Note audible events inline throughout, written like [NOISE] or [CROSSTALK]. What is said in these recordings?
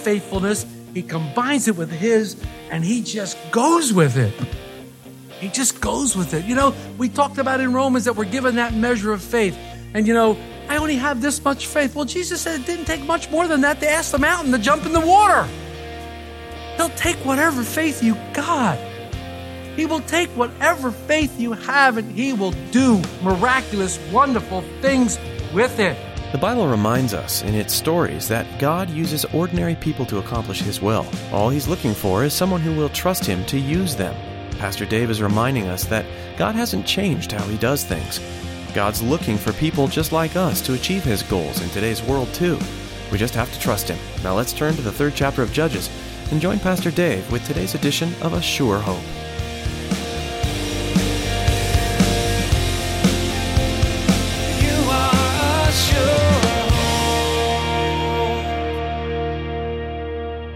Faithfulness, he combines it with his, and he just goes with it. He just goes with it. You know, we talked about in Romans that we're given that measure of faith. And you know, I only have this much faith. Well, Jesus said it didn't take much more than that to ask the mountain to jump in the water. He'll take whatever faith you got. He will take whatever faith you have and he will do miraculous, wonderful things with it. The Bible reminds us in its stories that God uses ordinary people to accomplish His will. All He's looking for is someone who will trust Him to use them. Pastor Dave is reminding us that God hasn't changed how He does things. God's looking for people just like us to achieve His goals in today's world, too. We just have to trust Him. Now let's turn to the third chapter of Judges and join Pastor Dave with today's edition of A Sure Hope.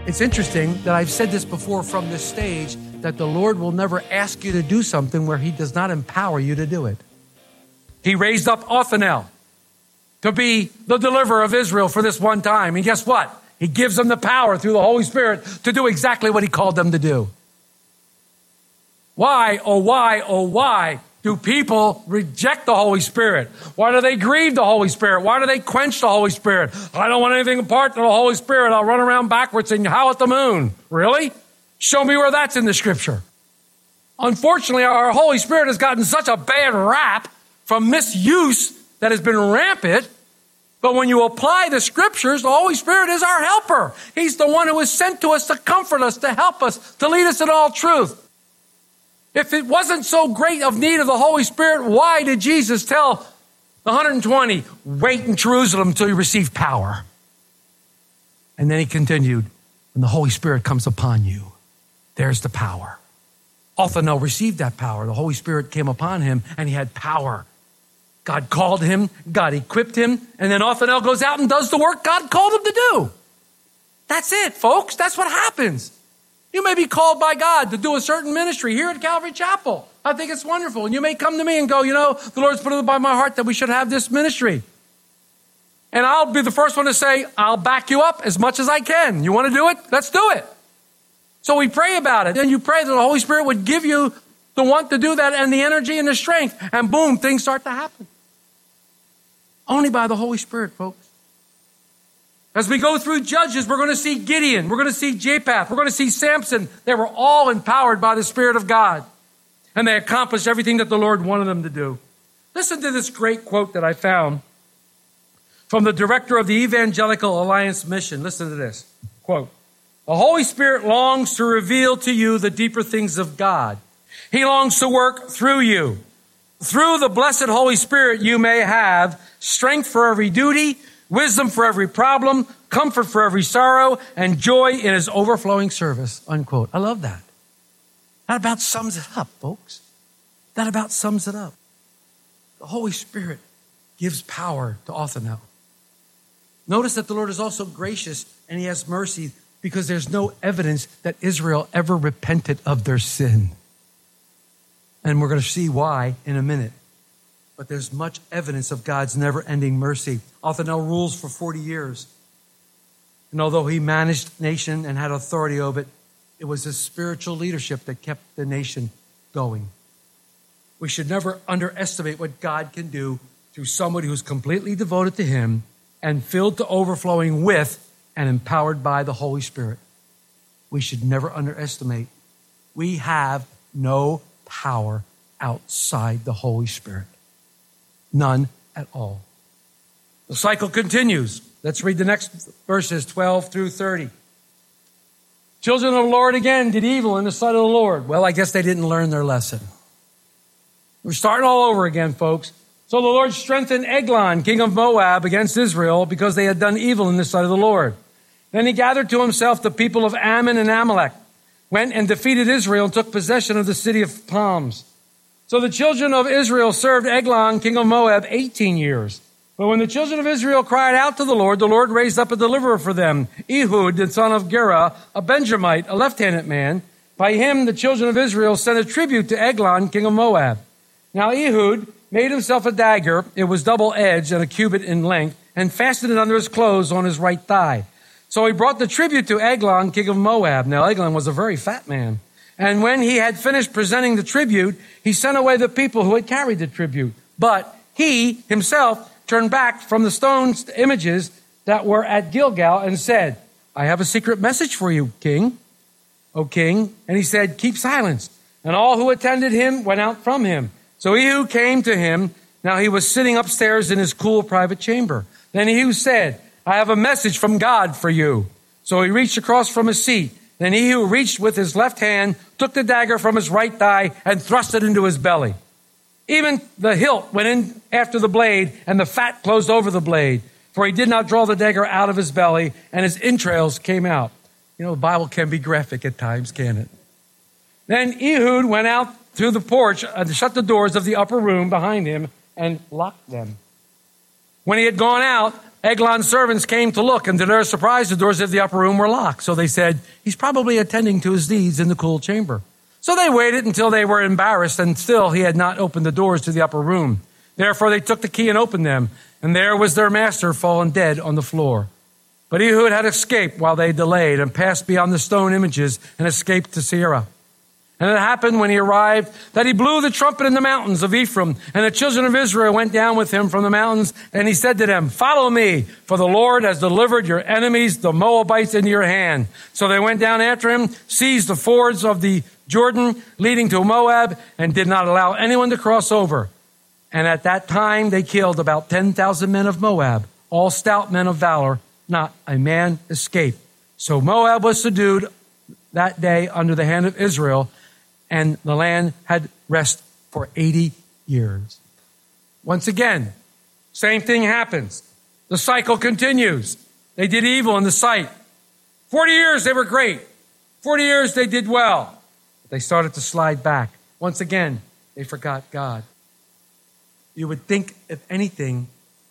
It's interesting that I've said this before from this stage that the Lord will never ask you to do something where He does not empower you to do it. He raised up Othniel to be the deliverer of Israel for this one time. And guess what? He gives them the power through the Holy Spirit to do exactly what He called them to do. Why, oh, why, oh, why do people reject the Holy Spirit? Why do they grieve the Holy Spirit? Why do they quench the Holy Spirit? I don't want anything apart from the Holy Spirit. I'll run around backwards and howl at the moon. Really? Show me where that's in the scripture. Unfortunately, our Holy Spirit has gotten such a bad rap from misuse that has been rampant. But when you apply the scriptures, the Holy Spirit is our helper. He's the one who is sent to us to comfort us, to help us, to lead us in all truth. If it wasn't so great of need of the Holy Spirit, why did Jesus tell the 120, wait in Jerusalem until you receive power? And then he continued, when the Holy Spirit comes upon you, there's the power. Othniel received that power. The Holy Spirit came upon him and he had power. God called him, God equipped him, and then Othniel goes out and does the work God called him to do. That's it, folks. That's what happens. You may be called by God to do a certain ministry here at Calvary Chapel. I think it's wonderful. And you may come to me and go, you know, the Lord's put it by my heart that we should have this ministry. And I'll be the first one to say, I'll back you up as much as I can. You want to do it? Let's do it. So we pray about it. Then you pray that the Holy Spirit would give you the want to do that and the energy and the strength. And boom, things start to happen. Only by the Holy Spirit, folks. As we go through Judges, we're going to see Gideon, we're going to see Jephthah, we're going to see Samson. They were all empowered by the Spirit of God. And they accomplished everything that the Lord wanted them to do. Listen to this great quote that I found from the director of the Evangelical Alliance Mission. Listen to this quote The Holy Spirit longs to reveal to you the deeper things of God. He longs to work through you. Through the blessed Holy Spirit, you may have strength for every duty, wisdom for every problem, comfort for every sorrow, and joy in his overflowing service. Unquote. I love that. That about sums it up, folks. That about sums it up. The Holy Spirit gives power to Othniel. Notice that the Lord is also gracious and he has mercy because there's no evidence that Israel ever repented of their sin. And we're going to see why in a minute. But there's much evidence of God's never ending mercy. Othniel rules for 40 years. And although he managed the nation and had authority over it, it was his spiritual leadership that kept the nation going. We should never underestimate what God can do through somebody who's completely devoted to him and filled to overflowing with and empowered by the Holy Spirit. We should never underestimate. We have no power outside the Holy Spirit. None at all. The cycle continues. Let's read the next verses 12 through 30. Children of the Lord again did evil in the sight of the Lord. Well, I guess they didn't learn their lesson. We're starting all over again, folks. So the Lord strengthened Eglon, king of Moab, against Israel because they had done evil in the sight of the Lord. Then he gathered to himself the people of Ammon and Amalek, went and defeated Israel and took possession of the city of palms. So the children of Israel served Eglon, king of Moab, 18 years. But when the children of Israel cried out to the Lord, the Lord raised up a deliverer for them, Ehud, the son of Gera, a Benjamite, a left-handed man. By him, the children of Israel sent a tribute to Eglon, king of Moab. Now Ehud made himself a dagger. It was double-edged and a cubit in length, and fastened it under his clothes on his right thigh. So he brought the tribute to Eglon, king of Moab. Now Eglon was a very fat man. And when he had finished presenting the tribute, he sent away the people who had carried the tribute. But he himself turned back from the stone images that were at Gilgal and said, I have a secret message for you, king, O king. And he said, keep silence. And all who attended him went out from him. So Ehud came to him. Now he was sitting upstairs in his cool private chamber. Then Ehud said, I have a message from God for you. So he reached across from his seat. Then Ehud reached with his left hand, took the dagger from his right thigh, and thrust it into his belly. Even the hilt went in after the blade, and the fat closed over the blade, for he did not draw the dagger out of his belly, and his entrails came out. You know, the Bible can be graphic at times, can it? Then Ehud went out through the porch and shut the doors of the upper room behind him and locked them. When he had gone out, Eglon's servants came to look, and to their surprise, the doors of the upper room were locked. So they said, He's probably attending to his needs in the cool chamber. So they waited until they were embarrassed, and still he had not opened the doors to the upper room. Therefore they took the key and opened them, and there was their master fallen dead on the floor. But Ehud had escaped while they delayed, and passed beyond the stone images, and escaped to Seirah. And it happened when he arrived that he blew the trumpet in the mountains of Ephraim, and the children of Israel went down with him from the mountains, and he said to them, Follow me, for the Lord has delivered your enemies, the Moabites, into your hand. So they went down after him, seized the fords of the Jordan leading to Moab, and did not allow anyone to cross over. And at that time they killed about 10,000 men of Moab, all stout men of valor, not a man escaped. So Moab was subdued that day under the hand of Israel, and the land had rest for 80 years. Once again, same thing happens. The cycle continues. They did evil in the sight. 40 years they were great. 40 years they did well. But they started to slide back. Once again, they forgot God. You would think, if anything,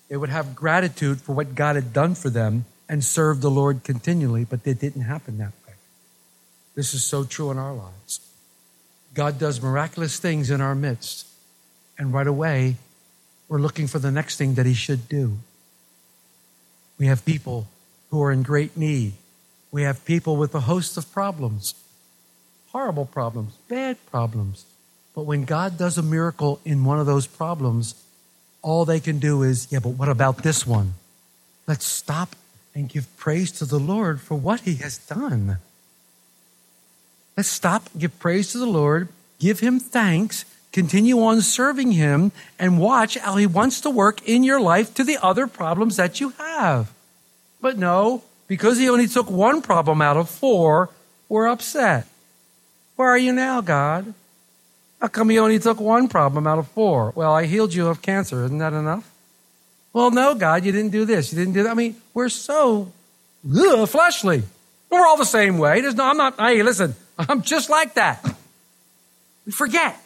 they would have gratitude for what God had done for them and serve the Lord continually, but it didn't happen that way. This is so true in our lives. God does miraculous things in our midst, and right away, we're looking for the next thing that He should do. We have people who are in great need. We have people with a host of problems, horrible problems, bad problems. But when God does a miracle in one of those problems, all they can do is, yeah, but what about this one? Let's stop and give praise to the Lord for what He has done. Let's stop, give praise to the Lord, give Him thanks, continue on serving Him, and watch how He wants to work in your life to the other problems that you have. But no, because He only took one problem out of four, we're upset. Where are you now, God? How come He only took one problem out of four? Well, I healed you of cancer. Isn't that enough? Well, no, God, you didn't do this. You didn't do that. I mean, we're so ugh, fleshly. We're all the same way. There's no, I'm not, hey, listen, [LAUGHS] I'm just like that. We forget.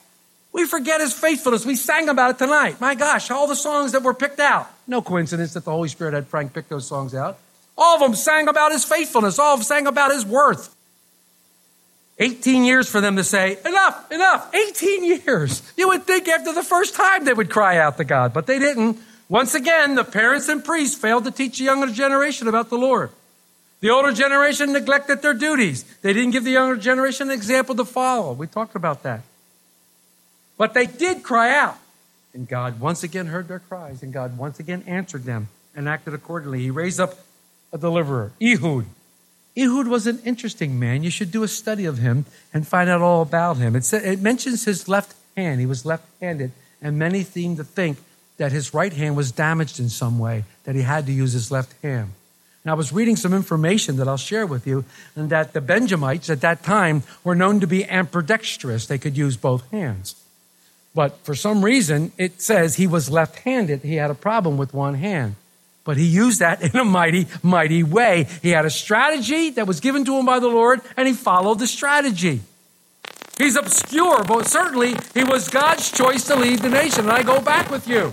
We forget his faithfulness. We sang about it tonight. My gosh, all the songs that were picked out. No coincidence that the Holy Spirit had Frank pick those songs out. All of them sang about his faithfulness. All of them sang about his worth. 18 years for them to say, enough, enough. 18 years. You would think after the first time they would cry out to God, but they didn't. Once again, the parents and priests failed to teach the younger generation about the Lord. The older generation neglected their duties. They didn't give the younger generation an example to follow. We talked about that. But they did cry out. And God once again heard their cries, and God once again answered them and acted accordingly. He raised up a deliverer, Ehud. Ehud was an interesting man. You should do a study of him and find out all about him. It, sa- it mentions his left hand. He was left handed, and many seem to think that his right hand was damaged in some way, that he had to use his left hand. And I was reading some information that I'll share with you, and that the Benjamites at that time were known to be ambidextrous. They could use both hands. But for some reason, it says he was left handed. He had a problem with one hand. But he used that [LAUGHS] in a mighty, mighty way. He had a strategy that was given to him by the Lord, and he followed the strategy. He's obscure, but certainly he was God's choice to lead the nation. And I go back with you.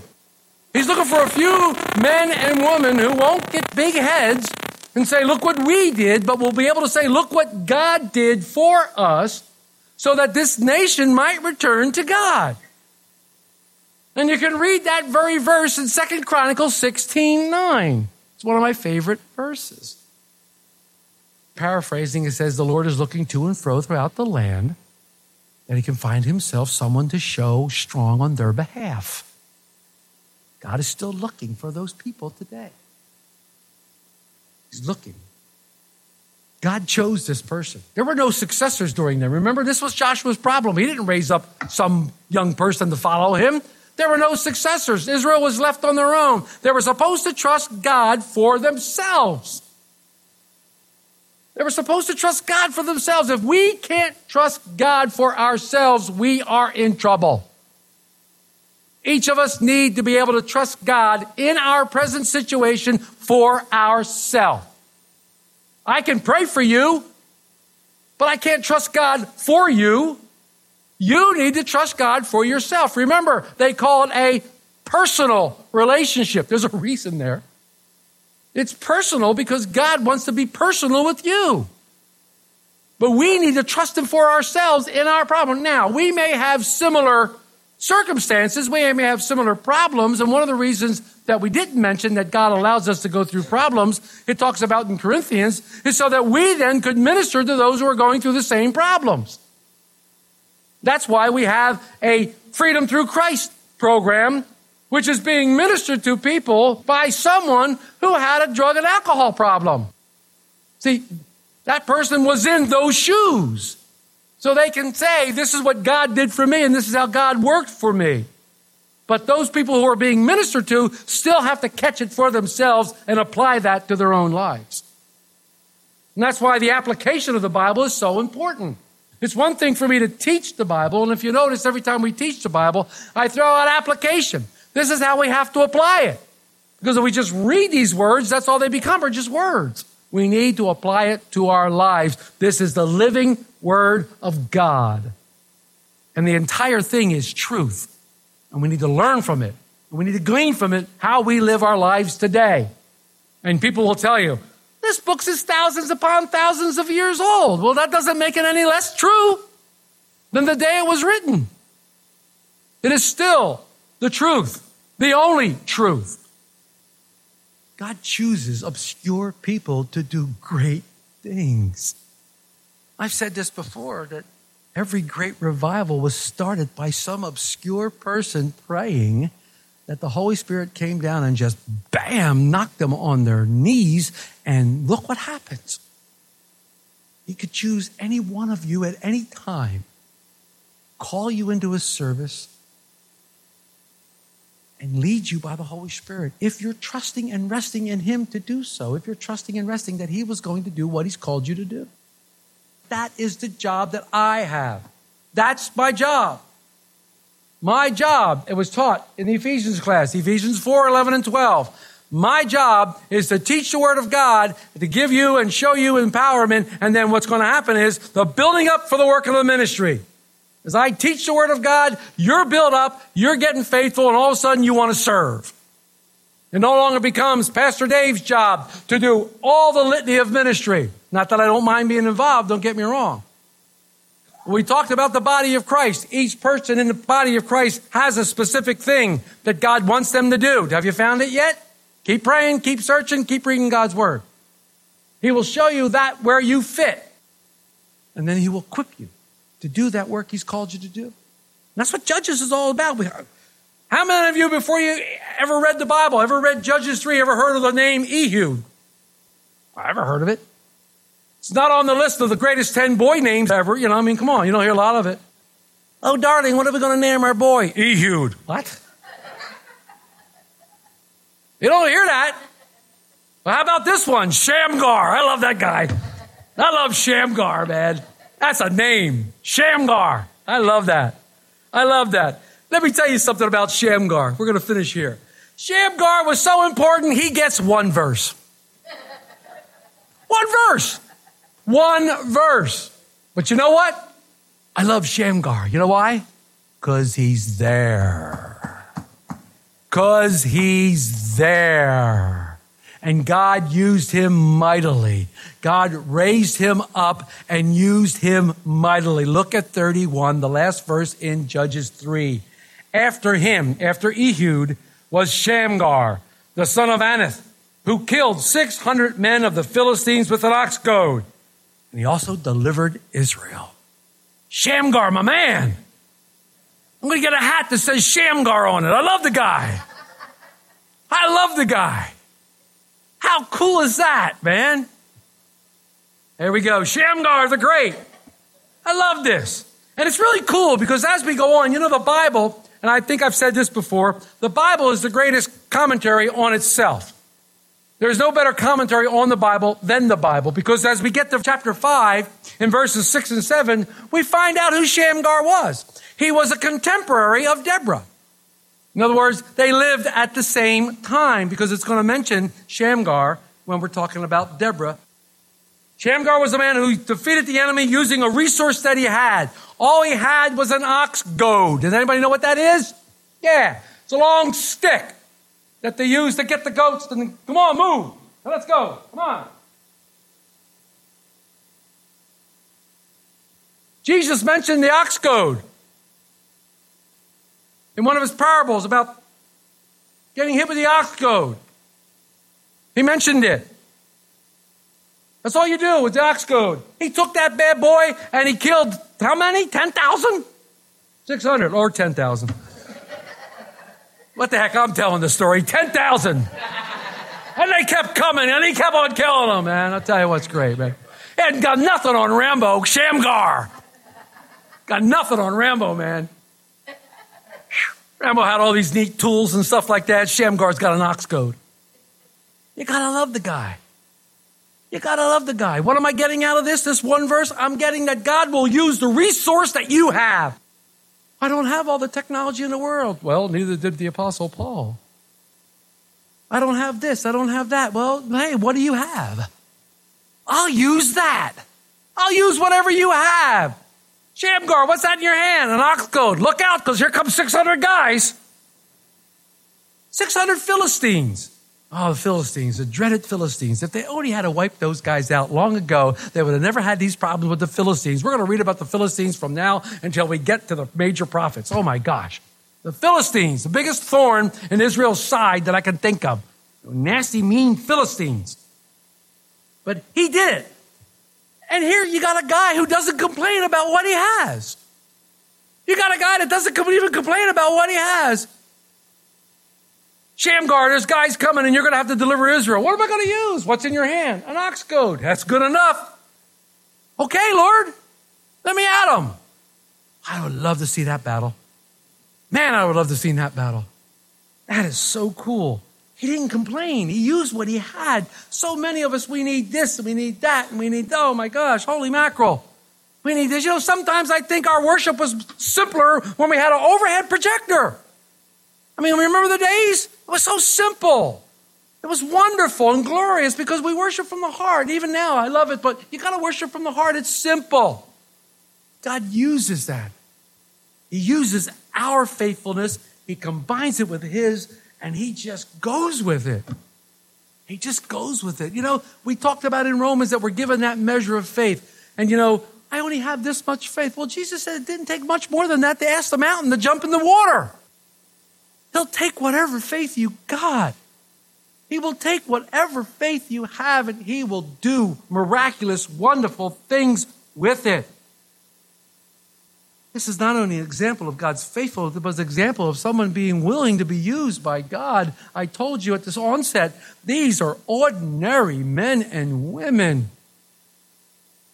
He's looking for a few men and women who won't get big heads and say, Look what we did, but will be able to say, Look what God did for us so that this nation might return to God. And you can read that very verse in Second Chronicles 16 9. It's one of my favorite verses. Paraphrasing, it says, The Lord is looking to and fro throughout the land that he can find himself someone to show strong on their behalf. God is still looking for those people today. He's looking. God chose this person. There were no successors during them. Remember, this was Joshua's problem. He didn't raise up some young person to follow him. There were no successors. Israel was left on their own. They were supposed to trust God for themselves. They were supposed to trust God for themselves. If we can't trust God for ourselves, we are in trouble. Each of us need to be able to trust God in our present situation for ourselves. I can pray for you, but I can't trust God for you. You need to trust God for yourself. Remember, they call it a personal relationship. There's a reason there. It's personal because God wants to be personal with you. But we need to trust Him for ourselves in our problem. Now, we may have similar circumstances, we may have similar problems, and one of the reasons that we didn't mention that God allows us to go through problems, it talks about in Corinthians, is so that we then could minister to those who are going through the same problems. That's why we have a Freedom Through Christ program which is being ministered to people by someone who had a drug and alcohol problem. See, that person was in those shoes. So they can say, this is what God did for me and this is how God worked for me. But those people who are being ministered to still have to catch it for themselves and apply that to their own lives. And that's why the application of the Bible is so important. It's one thing for me to teach the Bible, and if you notice, every time we teach the Bible, I throw out application. This is how we have to apply it. Because if we just read these words, that's all they become are just words. We need to apply it to our lives. This is the living word of God. And the entire thing is truth. And we need to learn from it. We need to glean from it how we live our lives today. And people will tell you, this book is thousands upon thousands of years old. Well, that doesn't make it any less true than the day it was written. It is still the truth the only truth. God chooses obscure people to do great things. I've said this before that every great revival was started by some obscure person praying that the Holy Spirit came down and just bam, knocked them on their knees, and look what happens. He could choose any one of you at any time, call you into his service, and lead you by the Holy Spirit. If you're trusting and resting in Him to do so, if you're trusting and resting that He was going to do what He's called you to do. That is the job that I have. That's my job. My job, it was taught in the Ephesians class, Ephesians 4, 11, and 12. My job is to teach the Word of God, to give you and show you empowerment, and then what's going to happen is the building up for the work of the ministry. As I teach the Word of God, you're built up, you're getting faithful, and all of a sudden you want to serve. It no longer becomes Pastor Dave's job to do all the litany of ministry. Not that I don't mind being involved, don't get me wrong. We talked about the body of Christ. Each person in the body of Christ has a specific thing that God wants them to do. Have you found it yet? Keep praying, keep searching, keep reading God's Word. He will show you that where you fit. And then He will equip you to do that work He's called you to do. And that's what Judges is all about. How many of you, before you ever read the Bible, ever read Judges 3, ever heard of the name Ehud? I ever heard of it. It's not on the list of the greatest 10 boy names ever. You know, I mean, come on, you don't hear a lot of it. Oh, darling, what are we going to name our boy? Ehud. What? You don't hear that. Well, how about this one? Shamgar. I love that guy. I love Shamgar, man. That's a name. Shamgar. I love that. I love that. Let me tell you something about Shamgar. We're going to finish here. Shamgar was so important, he gets one verse. One verse. One verse. But you know what? I love Shamgar. You know why? Because he's there. Because he's there. And God used him mightily. God raised him up and used him mightily. Look at 31, the last verse in Judges 3. After him, after Ehud, was Shamgar, the son of Anath, who killed 600 men of the Philistines with an ox goad. And he also delivered Israel. Shamgar, my man. I'm going to get a hat that says Shamgar on it. I love the guy. I love the guy. How cool is that, man? There we go. Shamgar the Great. I love this. And it's really cool because as we go on, you know, the Bible, and I think I've said this before, the Bible is the greatest commentary on itself. There's no better commentary on the Bible than the Bible because as we get to chapter 5 in verses 6 and 7, we find out who Shamgar was. He was a contemporary of Deborah. In other words, they lived at the same time because it's going to mention Shamgar when we're talking about Deborah. Shamgar was a man who defeated the enemy using a resource that he had. All he had was an ox goad. Does anybody know what that is? Yeah, it's a long stick that they use to get the goats to come on, move. Let's go. Come on. Jesus mentioned the ox goad in one of his parables about getting hit with the ox goad. He mentioned it. That's all you do with the ox goad. He took that bad boy and he killed how many? 10,000? 600 or 10,000. What the heck? I'm telling the story. 10,000. And they kept coming and he kept on killing them, man. I'll tell you what's great, man. He hadn't got nothing on Rambo, Shamgar. Got nothing on Rambo, man. Rambo had all these neat tools and stuff like that. Shamgar's got an ox goad. You gotta love the guy. You gotta love the guy. What am I getting out of this? This one verse? I'm getting that God will use the resource that you have. I don't have all the technology in the world. Well, neither did the Apostle Paul. I don't have this. I don't have that. Well, hey, what do you have? I'll use that. I'll use whatever you have. Shamgar, what's that in your hand? An ox goad. Look out, because here come 600 guys. 600 Philistines. Oh, the Philistines, the dreaded Philistines. If they only had to wipe those guys out long ago, they would have never had these problems with the Philistines. We're going to read about the Philistines from now until we get to the major prophets. Oh my gosh. The Philistines, the biggest thorn in Israel's side that I can think of. Nasty, mean Philistines. But he did it. And here you got a guy who doesn't complain about what he has. You got a guy that doesn't even complain about what he has. Shamgar, there's guys coming and you're going to have to deliver Israel. What am I going to use? What's in your hand? An ox goad. That's good enough. Okay, Lord, let me at him. I would love to see that battle. Man, I would love to see that battle. That is so cool. He didn't complain. He used what he had. So many of us, we need this and we need that and we need, oh my gosh, holy mackerel. We need this. You know, sometimes I think our worship was simpler when we had an overhead projector. I mean, remember the days? It was so simple. It was wonderful and glorious because we worship from the heart. Even now, I love it, but you got to worship from the heart. It's simple. God uses that. He uses our faithfulness, He combines it with His, and He just goes with it. He just goes with it. You know, we talked about in Romans that we're given that measure of faith. And you know, I only have this much faith. Well, Jesus said it didn't take much more than that to ask the mountain to jump in the water. He'll take whatever faith you got. He will take whatever faith you have and he will do miraculous, wonderful things with it. This is not only an example of God's faithfulness, but an example of someone being willing to be used by God. I told you at this onset, these are ordinary men and women.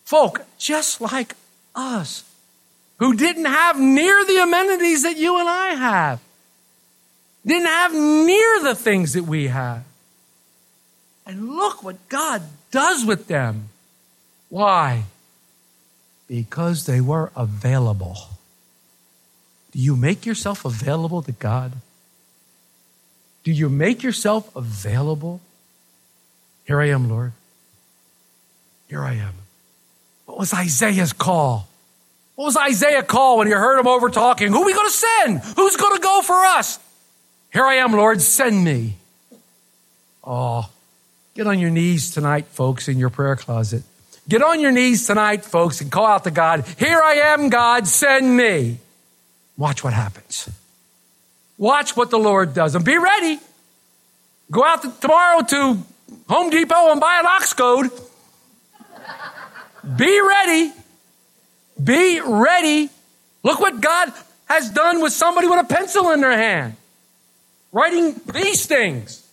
Folk just like us, who didn't have near the amenities that you and I have, didn't have near the things that we have. And look what God does with them. Why? Because they were available. Do you make yourself available to God? Do you make yourself available? Here I am, Lord. Here I am. What was Isaiah's call? What was Isaiah call when he heard him over talking? Who are we going to send? Who's going to go for us? Here I am, Lord, send me. Oh, get on your knees tonight, folks, in your prayer closet. Get on your knees tonight, folks, and call out to God, Here I am, God, send me. Watch what happens. Watch what the Lord does. And be ready. Go out to, tomorrow to Home Depot and buy an ox goad. Be ready. Be ready. Look what God has done with somebody with a pencil in their hand, writing these things.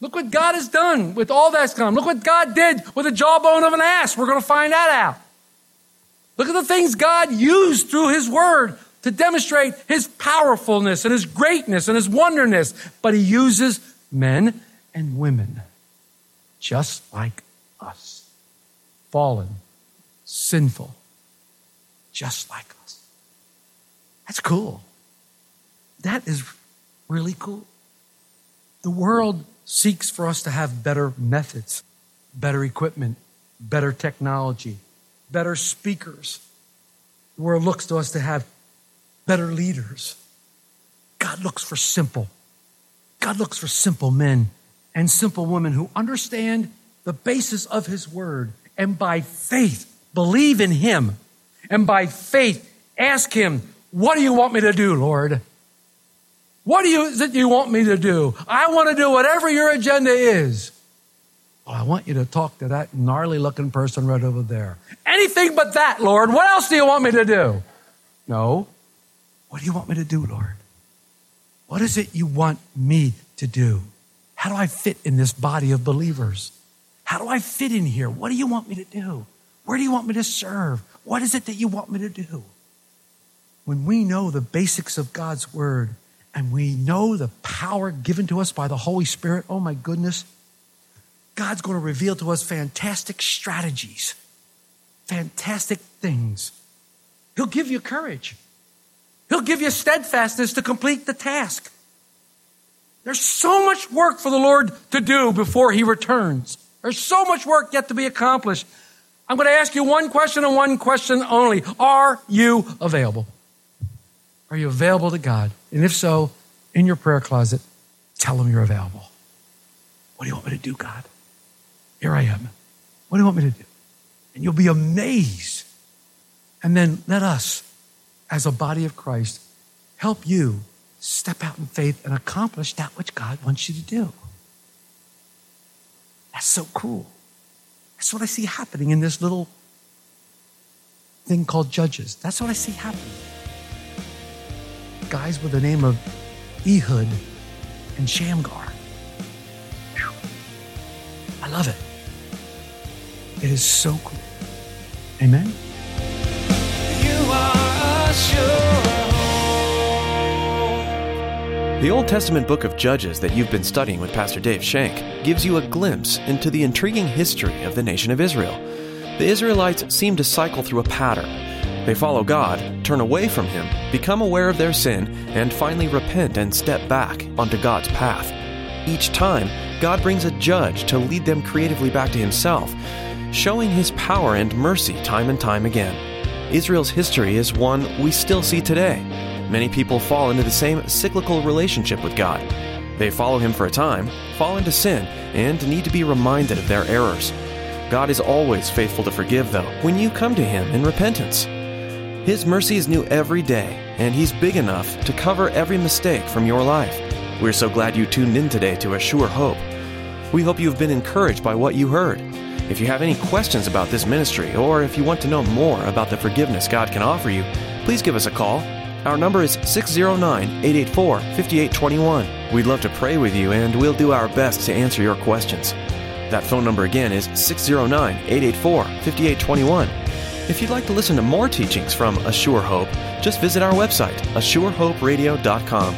Look what God has done with all that's come. Look what God did with the jawbone of an ass. We're going to find that out. Look at the things God used through His Word to demonstrate His powerfulness and His greatness and His wonderness. But He uses men and women just like us, fallen, sinful, just like us. That's cool. That is really cool. The world seeks for us to have better methods, better equipment, better technology, better speakers. The world looks to us to have better leaders. God looks for simple. God looks for simple men and simple women who understand the basis of his word and by faith believe in him and by faith ask him, What do you want me to do, Lord? What do you, is it you want me to do? I want to do whatever your agenda is. Well, I want you to talk to that gnarly looking person right over there. Anything but that, Lord. What else do you want me to do? No. What do you want me to do, Lord? What is it you want me to do? How do I fit in this body of believers? How do I fit in here? What do you want me to do? Where do you want me to serve? What is it that you want me to do? When we know the basics of God's word and we know the power given to us by the Holy Spirit, oh my goodness, God's going to reveal to us fantastic strategies, fantastic things. He'll give you courage. He'll give you steadfastness to complete the task. There's so much work for the Lord to do before He returns. There's so much work yet to be accomplished. I'm going to ask you one question and one question only. Are you available? Are you available to God? And if so, in your prayer closet, tell Him you're available. What do you want me to do, God? Here I am. What do you want me to do? And you'll be amazed. And then let us, as a body of Christ, help you step out in faith and accomplish that which God wants you to do. That's so cool. That's what I see happening in this little thing called Judges. That's what I see happening. Guys with the name of Ehud and Shamgar. I love it. It is so cool. Amen. The Old Testament book of Judges that you've been studying with Pastor Dave Shank gives you a glimpse into the intriguing history of the nation of Israel. The Israelites seem to cycle through a pattern. They follow God, turn away from Him, become aware of their sin, and finally repent and step back onto God's path. Each time, God brings a judge to lead them creatively back to Himself, showing His power and mercy time and time again. Israel's history is one we still see today. Many people fall into the same cyclical relationship with God. They follow Him for a time, fall into sin, and need to be reminded of their errors. God is always faithful to forgive, though, when you come to Him in repentance. His mercy is new every day, and He's big enough to cover every mistake from your life. We're so glad you tuned in today to A Sure Hope. We hope you've been encouraged by what you heard. If you have any questions about this ministry, or if you want to know more about the forgiveness God can offer you, please give us a call. Our number is 609 884 5821. We'd love to pray with you, and we'll do our best to answer your questions. That phone number again is 609 884 5821. If you'd like to listen to more teachings from A Sure Hope, just visit our website, AssureHoperadio.com.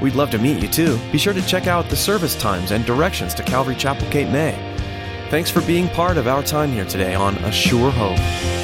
We'd love to meet you too. Be sure to check out the service times and directions to Calvary Chapel Cape May. Thanks for being part of our time here today on A Sure Hope.